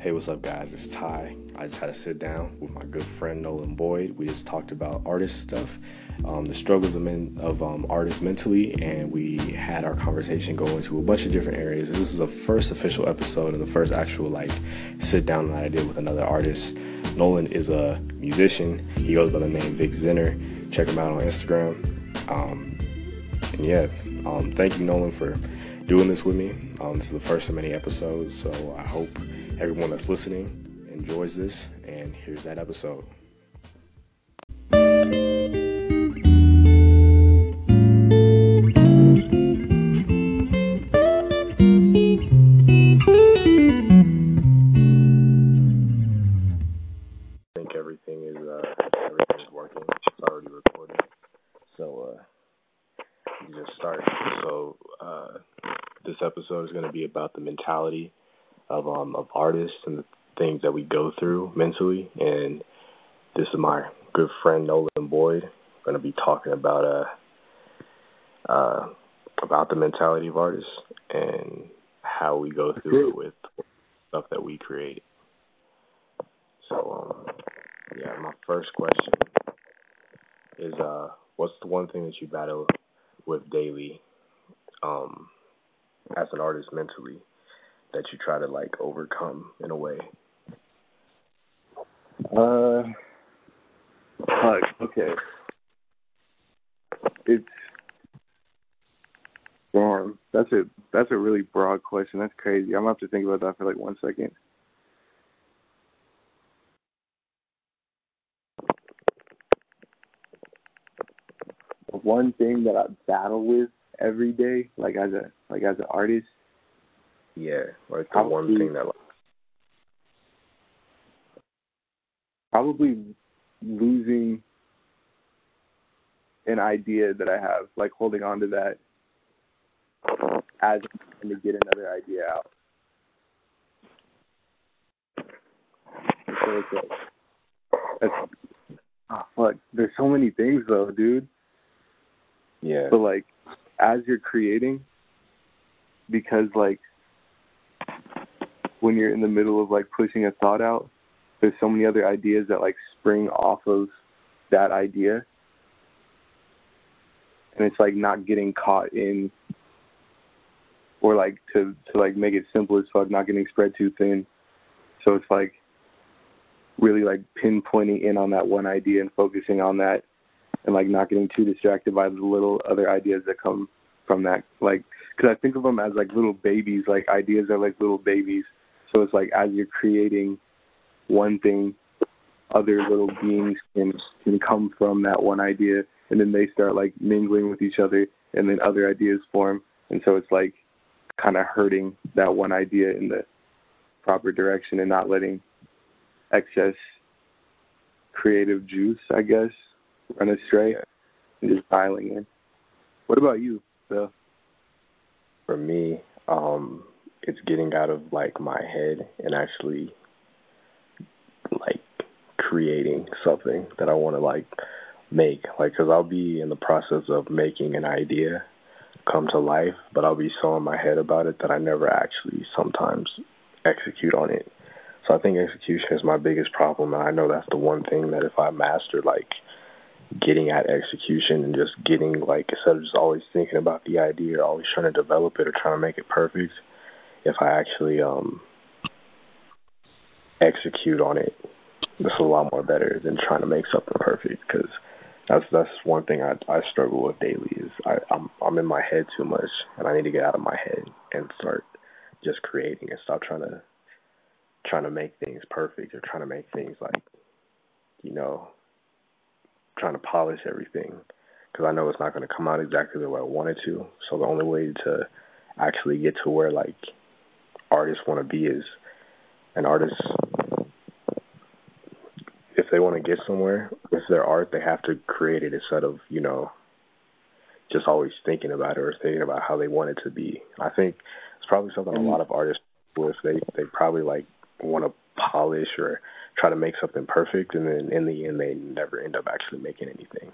Hey, what's up, guys? It's Ty. I just had to sit down with my good friend Nolan Boyd. We just talked about artist stuff, um, the struggles of, men, of um, artists mentally, and we had our conversation go into a bunch of different areas. This is the first official episode and the first actual like sit down that I did with another artist. Nolan is a musician. He goes by the name Vic Zinner. Check him out on Instagram. Um, and yeah, um, thank you, Nolan, for doing this with me. Um, this is the first of many episodes, so I hope everyone that's listening enjoys this. And here's that episode. I think everything is uh, episode is going to be about the mentality of um of artists and the things that we go through mentally. And this is my good friend Nolan Boyd. Going to be talking about uh uh about the mentality of artists and how we go through it with stuff that we create. So um yeah, my first question is uh what's the one thing that you battle with daily um as an artist mentally that you try to like overcome in a way? Uh. Okay. It's damn. That's a that's a really broad question. That's crazy. I'm gonna have to think about that for like one second. One thing that I battle with every day, like as a like as an artist, Yeah, like the one Probably- thing that like probably losing an idea that I have, like holding on to that as I'm trying to get another idea out. So it's like, that's, oh, fuck. There's so many things though, dude. yeah, But like, as you're creating, because like, when you're in the middle of like pushing a thought out, there's so many other ideas that like spring off of that idea, and it's like not getting caught in, or like to to like make it simple as fuck, not getting spread too thin. So it's like really like pinpointing in on that one idea and focusing on that and like not getting too distracted by the little other ideas that come from that. Like, because I think of them as like little babies. Like ideas are like little babies. So it's like as you're creating one thing, other little beings can can come from that one idea, and then they start like mingling with each other, and then other ideas form, and so it's like kind of hurting that one idea in the proper direction and not letting excess creative juice, I guess, run astray and just dialing in. What about you, Phil? for me, um, it's getting out of like my head and actually like creating something that I want to like make. Like, cause I'll be in the process of making an idea come to life, but I'll be so in my head about it that I never actually sometimes execute on it. So I think execution is my biggest problem, and I know that's the one thing that if I master like getting at execution and just getting like instead of just always thinking about the idea or always trying to develop it or trying to make it perfect, if I actually um execute on it, it's a lot more better than trying to make something perfect because that's that's one thing I I struggle with daily is I I'm I'm in my head too much and I need to get out of my head and start just creating and stop trying to trying to make things perfect or trying to make things like you know trying to polish everything because I know it's not going to come out exactly the way I want it to. So the only way to actually get to where like artists want to be is an artist. If they want to get somewhere with their art, they have to create it instead of you know just always thinking about it or thinking about how they want it to be. I think it's probably something a mm-hmm. lot of artists with they they probably like want to polish or try to make something perfect, and then in the end they never end up actually making anything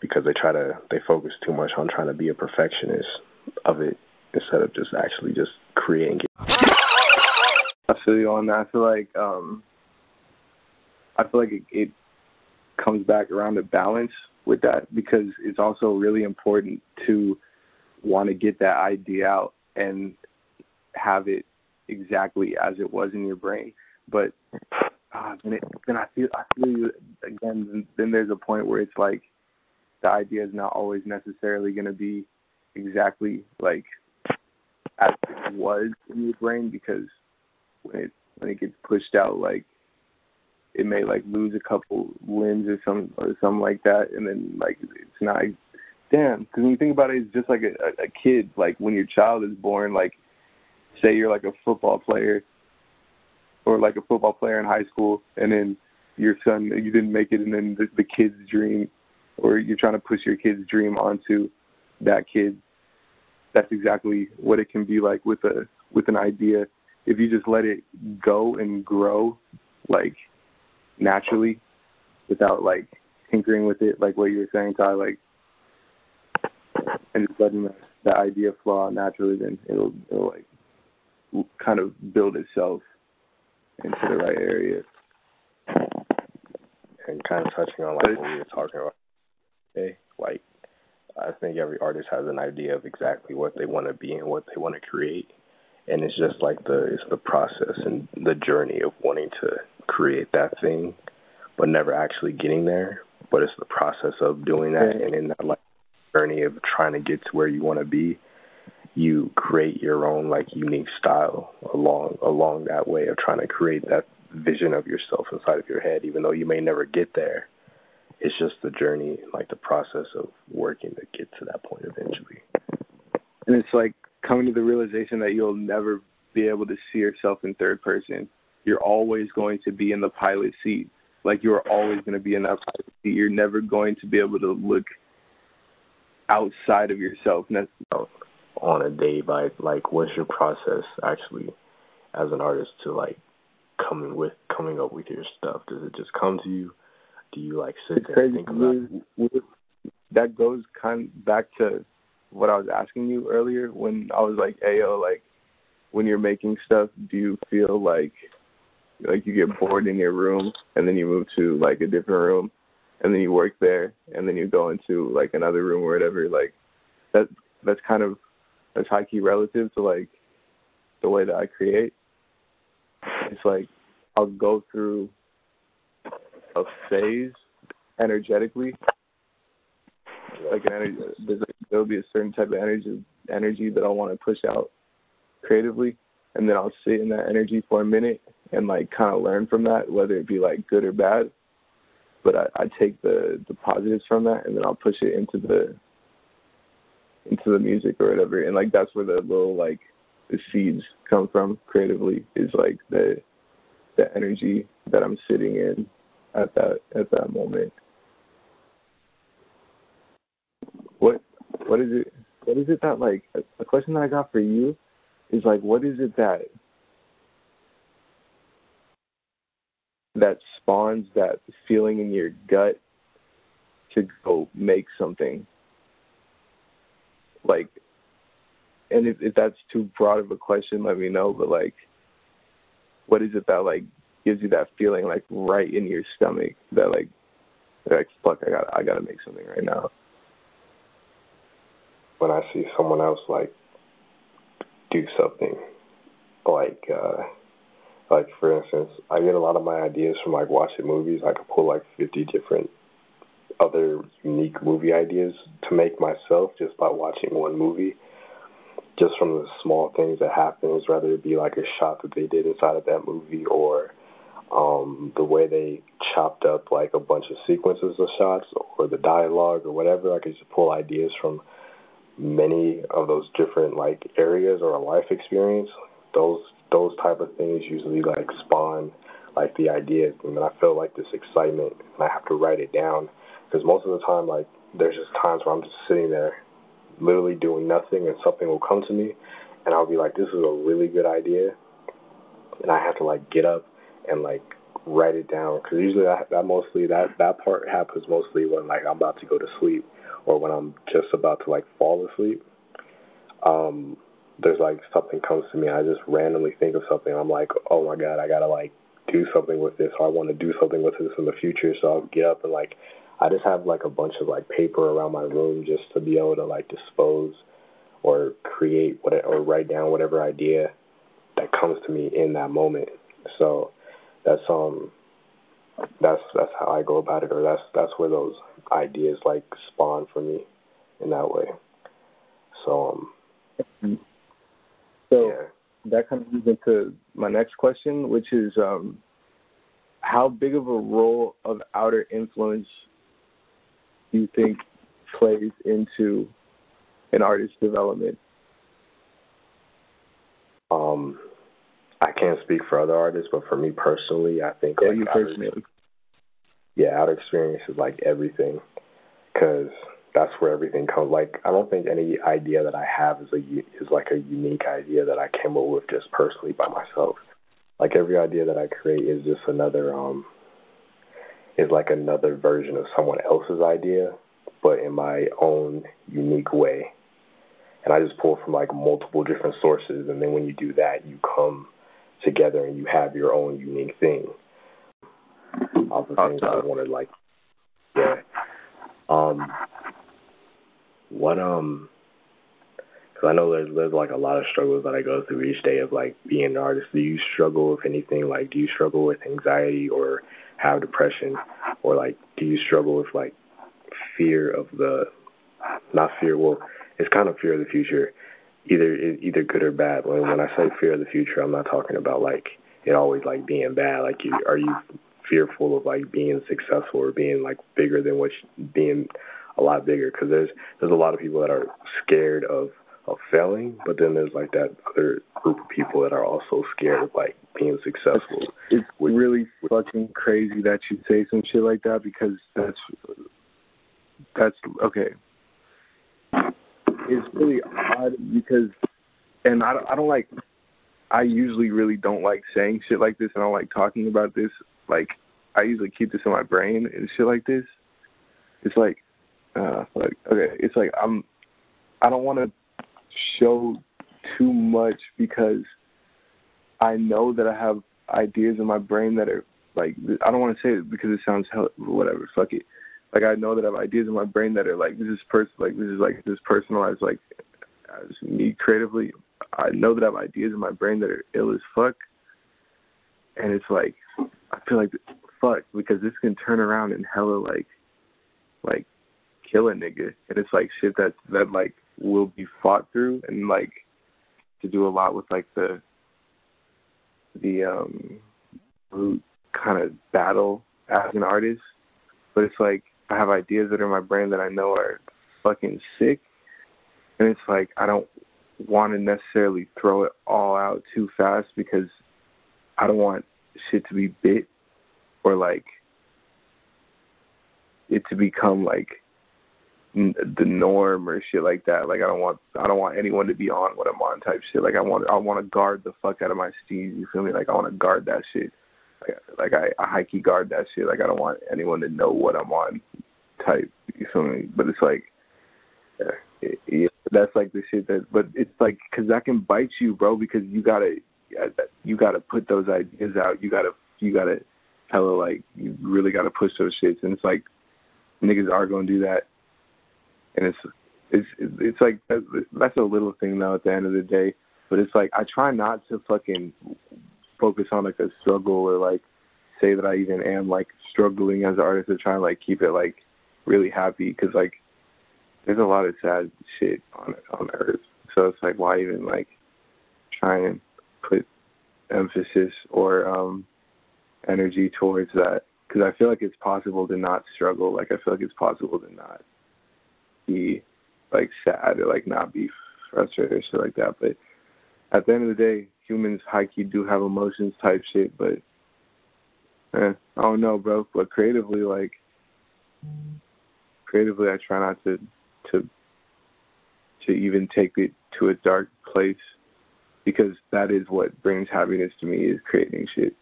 because they try to they focus too much on trying to be a perfectionist of it instead of just actually just creating it. I feel you on that. I feel like um, I feel like it, it comes back around to balance with that because it's also really important to want to get that idea out and have it exactly as it was in your brain. But uh, then, it, then I feel I feel you again. Then, then there's a point where it's like the idea is not always necessarily going to be exactly like as it was in your brain because when it when it gets pushed out, like it may like lose a couple limbs or some or something like that, and then like it's not. Damn, because when you think about it, it's just like a, a kid. Like when your child is born, like say you're like a football player or like a football player in high school, and then your son you didn't make it, and then the, the kid's dream, or you're trying to push your kid's dream onto that kid. That's exactly what it can be like with a with an idea. If you just let it go and grow, like naturally, without like tinkering with it, like what you were saying, Ty, like, and just letting the, the idea flow out naturally, then it'll it'll like kind of build itself into the right area. And kind of touching on like what we were talking about, okay, like I think every artist has an idea of exactly what they want to be and what they want to create, and it's just like the it's the process and the journey of wanting to create that thing, but never actually getting there. But it's the process of doing that, and in that like journey of trying to get to where you want to be, you create your own like unique style along along that way of trying to create that vision of yourself inside of your head even though you may never get there it's just the journey like the process of working to get to that point eventually and it's like coming to the realization that you'll never be able to see yourself in third person you're always going to be in the pilot seat like you're always going to be in that pilot seat you're never going to be able to look outside of yourself on a day by like what's your process actually as an artist to like coming with coming up with your stuff? Does it just come to you? Do you like sit there and think about? That goes kind of back to what I was asking you earlier when I was like, "Ayo, like when you're making stuff, do you feel like like you get bored in your room and then you move to like a different room and then you work there and then you go into like another room or whatever like that that's kind of that's high key relative to like the way that I create. It's like I'll go through a phase energetically. Like an energy, there'll be a certain type of energy energy that I want to push out creatively, and then I'll sit in that energy for a minute and like kind of learn from that, whether it be like good or bad. But I, I take the the positives from that, and then I'll push it into the into the music or whatever and like that's where the little like the seeds come from creatively is like the the energy that I'm sitting in at that at that moment. What what is it what is it that like a question that I got for you is like what is it that that spawns that feeling in your gut to go make something like and if, if that's too broad of a question let me know but like what is it that like gives you that feeling like right in your stomach that like like fuck i got i gotta make something right now when i see someone else like do something like uh like for instance i get a lot of my ideas from like watching movies i could pull like 50 different other unique movie ideas to make myself just by watching one movie. Just from the small things that happens, whether it be like a shot that they did inside of that movie or um, the way they chopped up like a bunch of sequences of shots or the dialogue or whatever. I could just pull ideas from many of those different like areas or a life experience. Those those type of things usually like spawn like the ideas, and then I feel like this excitement, and I have to write it down because most of the time, like, there's just times where I'm just sitting there, literally doing nothing, and something will come to me, and I'll be like, this is a really good idea, and I have to like get up and like write it down because usually that, that mostly that that part happens mostly when like I'm about to go to sleep or when I'm just about to like fall asleep. Um, there's like something comes to me, I just randomly think of something. I'm like, oh my god, I gotta like do something with this, or I want to do something with this in the future. So I'll get up and like, I just have like a bunch of like paper around my room just to be able to like dispose or create what or write down whatever idea that comes to me in that moment. So that's um that's that's how I go about it, or that's that's where those ideas like spawn for me in that way. So um, so yeah. that kind of moves into my next question, which is um, how big of a role of outer influence do you think plays into an artist's development? Um, I can't speak for other artists, but for me personally, I think yeah, like you personally. yeah, outer experience is like everything, because that's where everything comes. Like I don't think any idea that I have is a is like a unique idea that I came up with just personally by myself. Like every idea that I create is just another um is like another version of someone else's idea, but in my own unique way. And I just pull from like multiple different sources, and then when you do that, you come together and you have your own unique thing. All the things I wanted, like, yeah. Um, what um, because I know there's there's like a lot of struggles that I go through each day of like being an artist. Do you struggle with anything? Like, do you struggle with anxiety or have depression, or like, do you struggle with like fear of the, not fear. Well, it's kind of fear of the future either either good or bad. When when I say fear of the future, I'm not talking about like it always like being bad. Like, you, are you fearful of like being successful or being like bigger than what you, being a lot bigger? Because there's there's a lot of people that are scared of of failing, but then there's like that other group of people that are also scared of like being successful. It's really fucking crazy that you say some shit like that because that's that's okay it's really odd because, and I I don't like. I usually really don't like saying shit like this, and I don't like talking about this. Like, I usually keep this in my brain and shit like this. It's like, uh, like okay, it's like I'm. I don't want to show too much because I know that I have ideas in my brain that are like I don't want to say it because it sounds hell, whatever. Fuck it like I know that I have ideas in my brain that are like this is person like this is like this personalized like as me creatively. I know that I have ideas in my brain that are ill as fuck, and it's like I feel like fuck because this can turn around and hella like like kill a nigga, and it's like shit that that like will be fought through and like to do a lot with like the the um kind of battle as an artist. But it's like I have ideas that are in my brain that I know are fucking sick, and it's like I don't want to necessarily throw it all out too fast because I don't want shit to be bit or like it to become like the norm or shit like that. Like I don't want I don't want anyone to be on what I'm on type shit. Like I want I want to guard the fuck out of my steez. You feel me? Like I want to guard that shit. Like, I, I high key guard that shit. Like I don't want anyone to know what I'm on, type. You feel me? But it's like, yeah, it, it, that's like the shit that. But it's like because that can bite you, bro. Because you gotta, you gotta put those ideas out. You gotta, you gotta, hella like you really gotta push those shits. And it's like, niggas are gonna do that. And it's, it's, it's like that's a little thing though. At the end of the day, but it's like I try not to fucking focus on like a struggle or like say that I even am like struggling as an artist to try and like keep it like really happy because like there's a lot of sad shit on on Earth. So it's like why even like try and put emphasis or um energy towards that because I feel like it's possible to not struggle. Like I feel like it's possible to not be like sad or like not be frustrated or shit like that. But at the end of the day, humans high key do have emotions type shit, but eh, I don't know, bro. But creatively, like creatively, I try not to to to even take it to a dark place because that is what brings happiness to me is creating shit.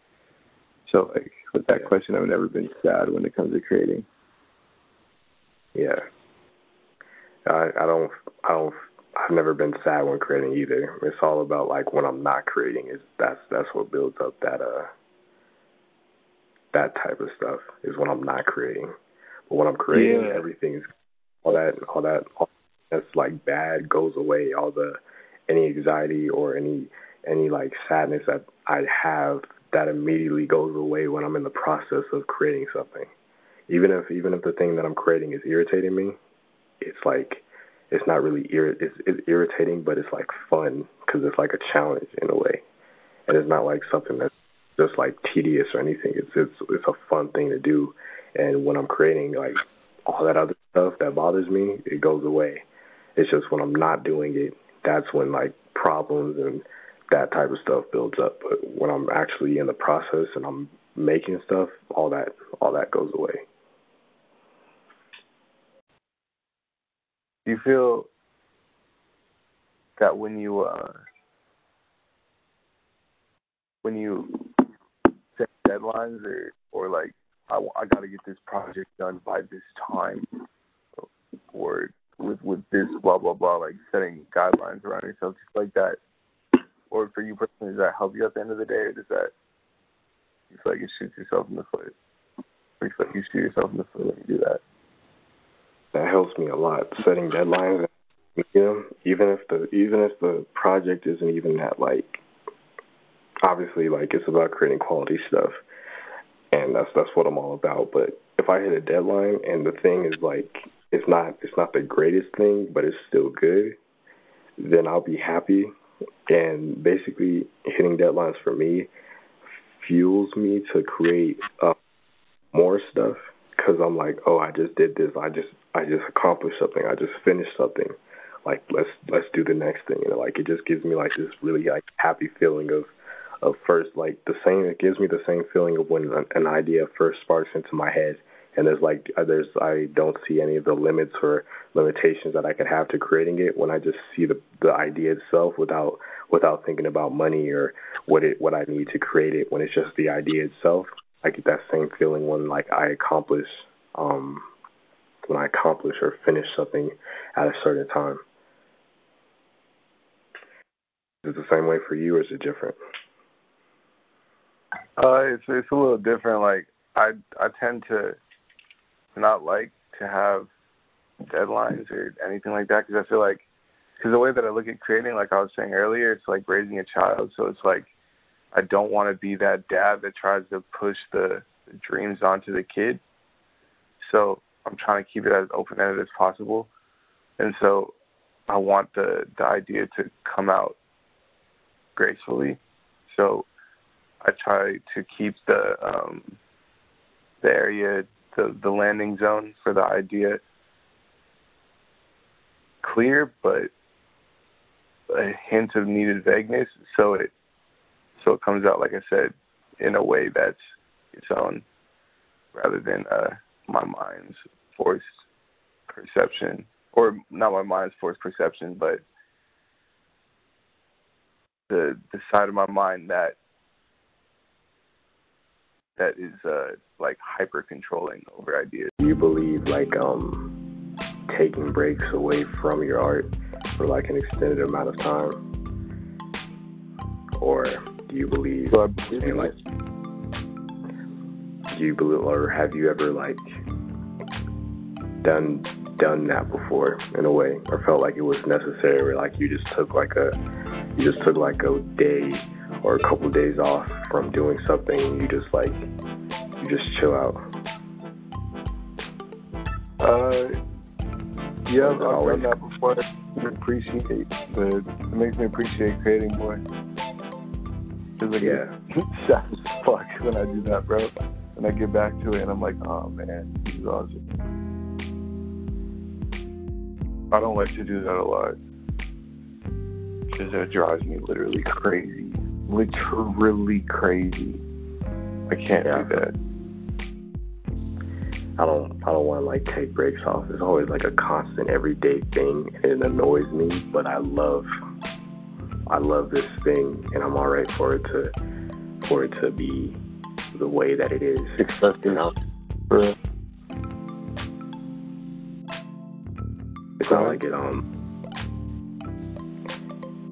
So like with that yeah. question, I've never been sad when it comes to creating. Yeah. I I don't I don't I've never been sad when creating either. It's all about like when I'm not creating. Is that's that's what builds up that uh that type of stuff is when I'm not creating. But when I'm creating, yeah. everything's all that all that all that's like bad goes away. All the any anxiety or any any like sadness that I have that immediately goes away when I'm in the process of creating something. Even if even if the thing that I'm creating is irritating me, it's like it's not really ir- it's, it's irritating, but it's like fun because it's like a challenge in a way, and it's not like something that's just like tedious or anything. It's it's it's a fun thing to do, and when I'm creating like all that other stuff that bothers me, it goes away. It's just when I'm not doing it, that's when like problems and that type of stuff builds up. But when I'm actually in the process and I'm making stuff, all that all that goes away. Do you feel that when you uh when you set deadlines or or like I, I got to get this project done by this time or with with this blah blah blah like setting guidelines around yourself just like that or for you personally does that help you at the end of the day or does that you feel like you shoot yourself in the foot? Or you feel like you shoot yourself in the foot when you do that that helps me a lot. Setting deadlines, you know, even if the even if the project isn't even that like, obviously like it's about creating quality stuff, and that's that's what I'm all about. But if I hit a deadline and the thing is like it's not it's not the greatest thing, but it's still good, then I'll be happy. And basically, hitting deadlines for me fuels me to create uh, more stuff because I'm like, oh, I just did this. I just I just accomplished something. I just finished something. Like let's let's do the next thing. You know, like it just gives me like this really like happy feeling of of first like the same. It gives me the same feeling of when an, an idea first sparks into my head, and there's like uh, there's I don't see any of the limits or limitations that I could have to creating it when I just see the the idea itself without without thinking about money or what it what I need to create it. When it's just the idea itself, I get that same feeling when like I accomplish um when I accomplish or finish something at a certain time. Is it the same way for you, or is it different? Uh, it's it's a little different. Like I I tend to not like to have deadlines or anything like that because I feel like because the way that I look at creating, like I was saying earlier, it's like raising a child. So it's like I don't want to be that dad that tries to push the, dreams onto the kid. So I'm trying to keep it as open ended as possible, and so I want the the idea to come out gracefully. So I try to keep the um, the area, the the landing zone for the idea clear, but a hint of needed vagueness, so it so it comes out like I said in a way that's its own, rather than uh, my mind's forced perception, or not my mind's forced perception, but the the side of my mind that that is uh, like hyper controlling over ideas. Do you believe like um taking breaks away from your art for like an extended amount of time, or do you believe? So I believe in like, do you believe, or have you ever like done done that before in a way or felt like it was necessary or like you just took like a you just took like a day or a couple of days off from doing something and you just like you just chill out? Uh yeah I've done that before. Appreciate but it makes me appreciate creating more Cause yeah sad as fuck when I do that bro and I get back to it and I'm like oh man this is awesome I don't like to do that a lot because it drives me literally crazy. Literally crazy. I can't yeah. do that. I don't I don't want to like take breaks off. It's always like a constant everyday thing and it annoys me, but I love I love this thing and I'm alright for it to for it to be the way that it is. It's know. It's not like it um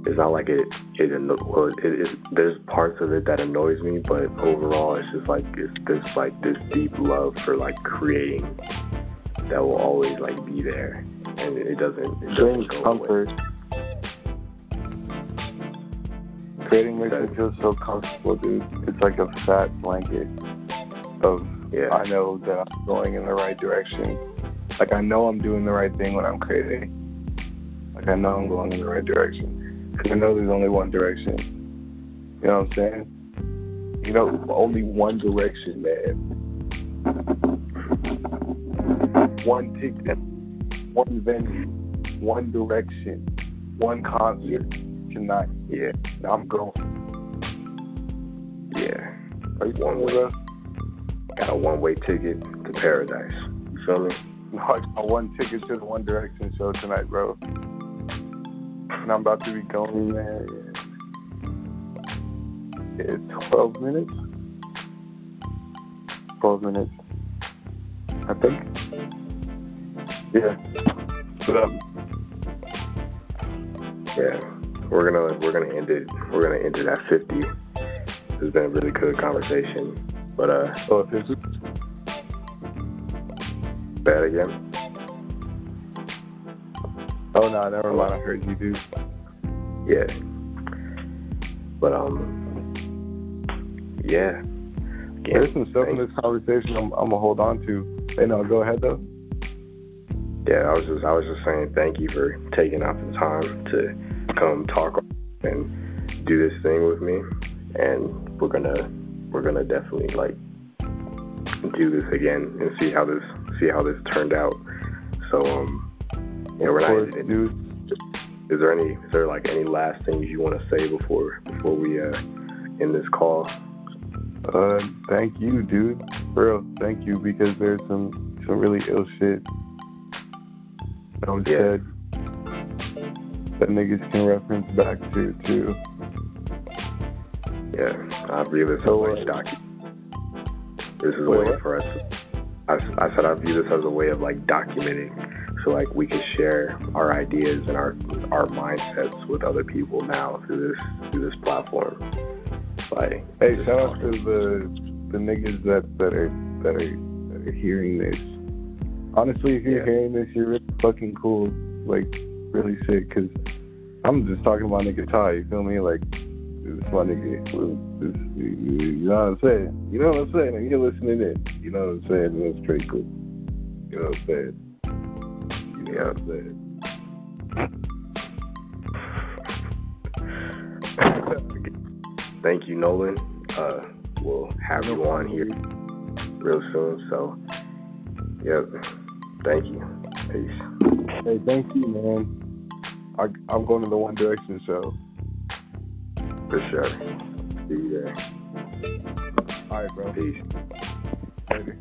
it's not like it it well it, it there's parts of it that annoys me but overall it's just like it's this like this deep love for like creating that will always like be there and it doesn't it doesn't comfort away. Makes me feel so comfortable dude it's like a fat blanket of yeah. I know that I'm going in the right direction like I know I'm doing the right thing when I'm creating like I know I'm going in the right direction because I know there's only one direction. You know what I'm saying? You know, only one direction, man. One ticket, one venue, one direction, one concert tonight. Yeah, I'm going. Yeah. Are you one way? Got a one way ticket to paradise. You feel me? No, I got one ticket to the One Direction show tonight, bro and I'm about to be going there in 12 minutes. 12 minutes, I think. Yeah. But, um, yeah, we're gonna we're gonna end it. We're gonna end it at 50. It's been a really good conversation, but uh. Oh, 50. Bad again. Oh no, never mind. I heard you do. Yeah. But um, yeah. Again, There's some stuff in this conversation I'm, I'm gonna hold on to. Hey, no, go ahead though. Yeah, I was just I was just saying thank you for taking out the time to come talk and do this thing with me, and we're gonna we're gonna definitely like do this again and see how this see how this turned out. So um yeah, we're not dude. Is there any? Is there like any last things you want to say before before we uh end this call? Uh, thank you, dude. For real, thank you because there's some some really ill shit was yeah. said that niggas can reference back to too. Yeah, I view this so, as a doc. This is a way for us. I, I said I view this as a way of like documenting so like we can share our ideas and our our mindsets with other people now through this through this platform. Like, hey, shout out to the the niggas that that are that are, that are hearing this. Honestly, if you're yeah. hearing this, you're really fucking cool. Like, really sick. Cause I'm just talking about nigga Ty. You feel me? Like, it's my nigga. You know what I'm saying? You know what I'm saying? And You're listening in. You know what I'm saying? That's pretty cool. You know what I'm saying? Yeah. Thank you, Nolan. Uh, we'll have you on here real soon. So, yep. Thank you. Peace. Hey, thank you, man. I, I'm going to the One Direction show. For sure. See you there. All right, bro. Peace. Later.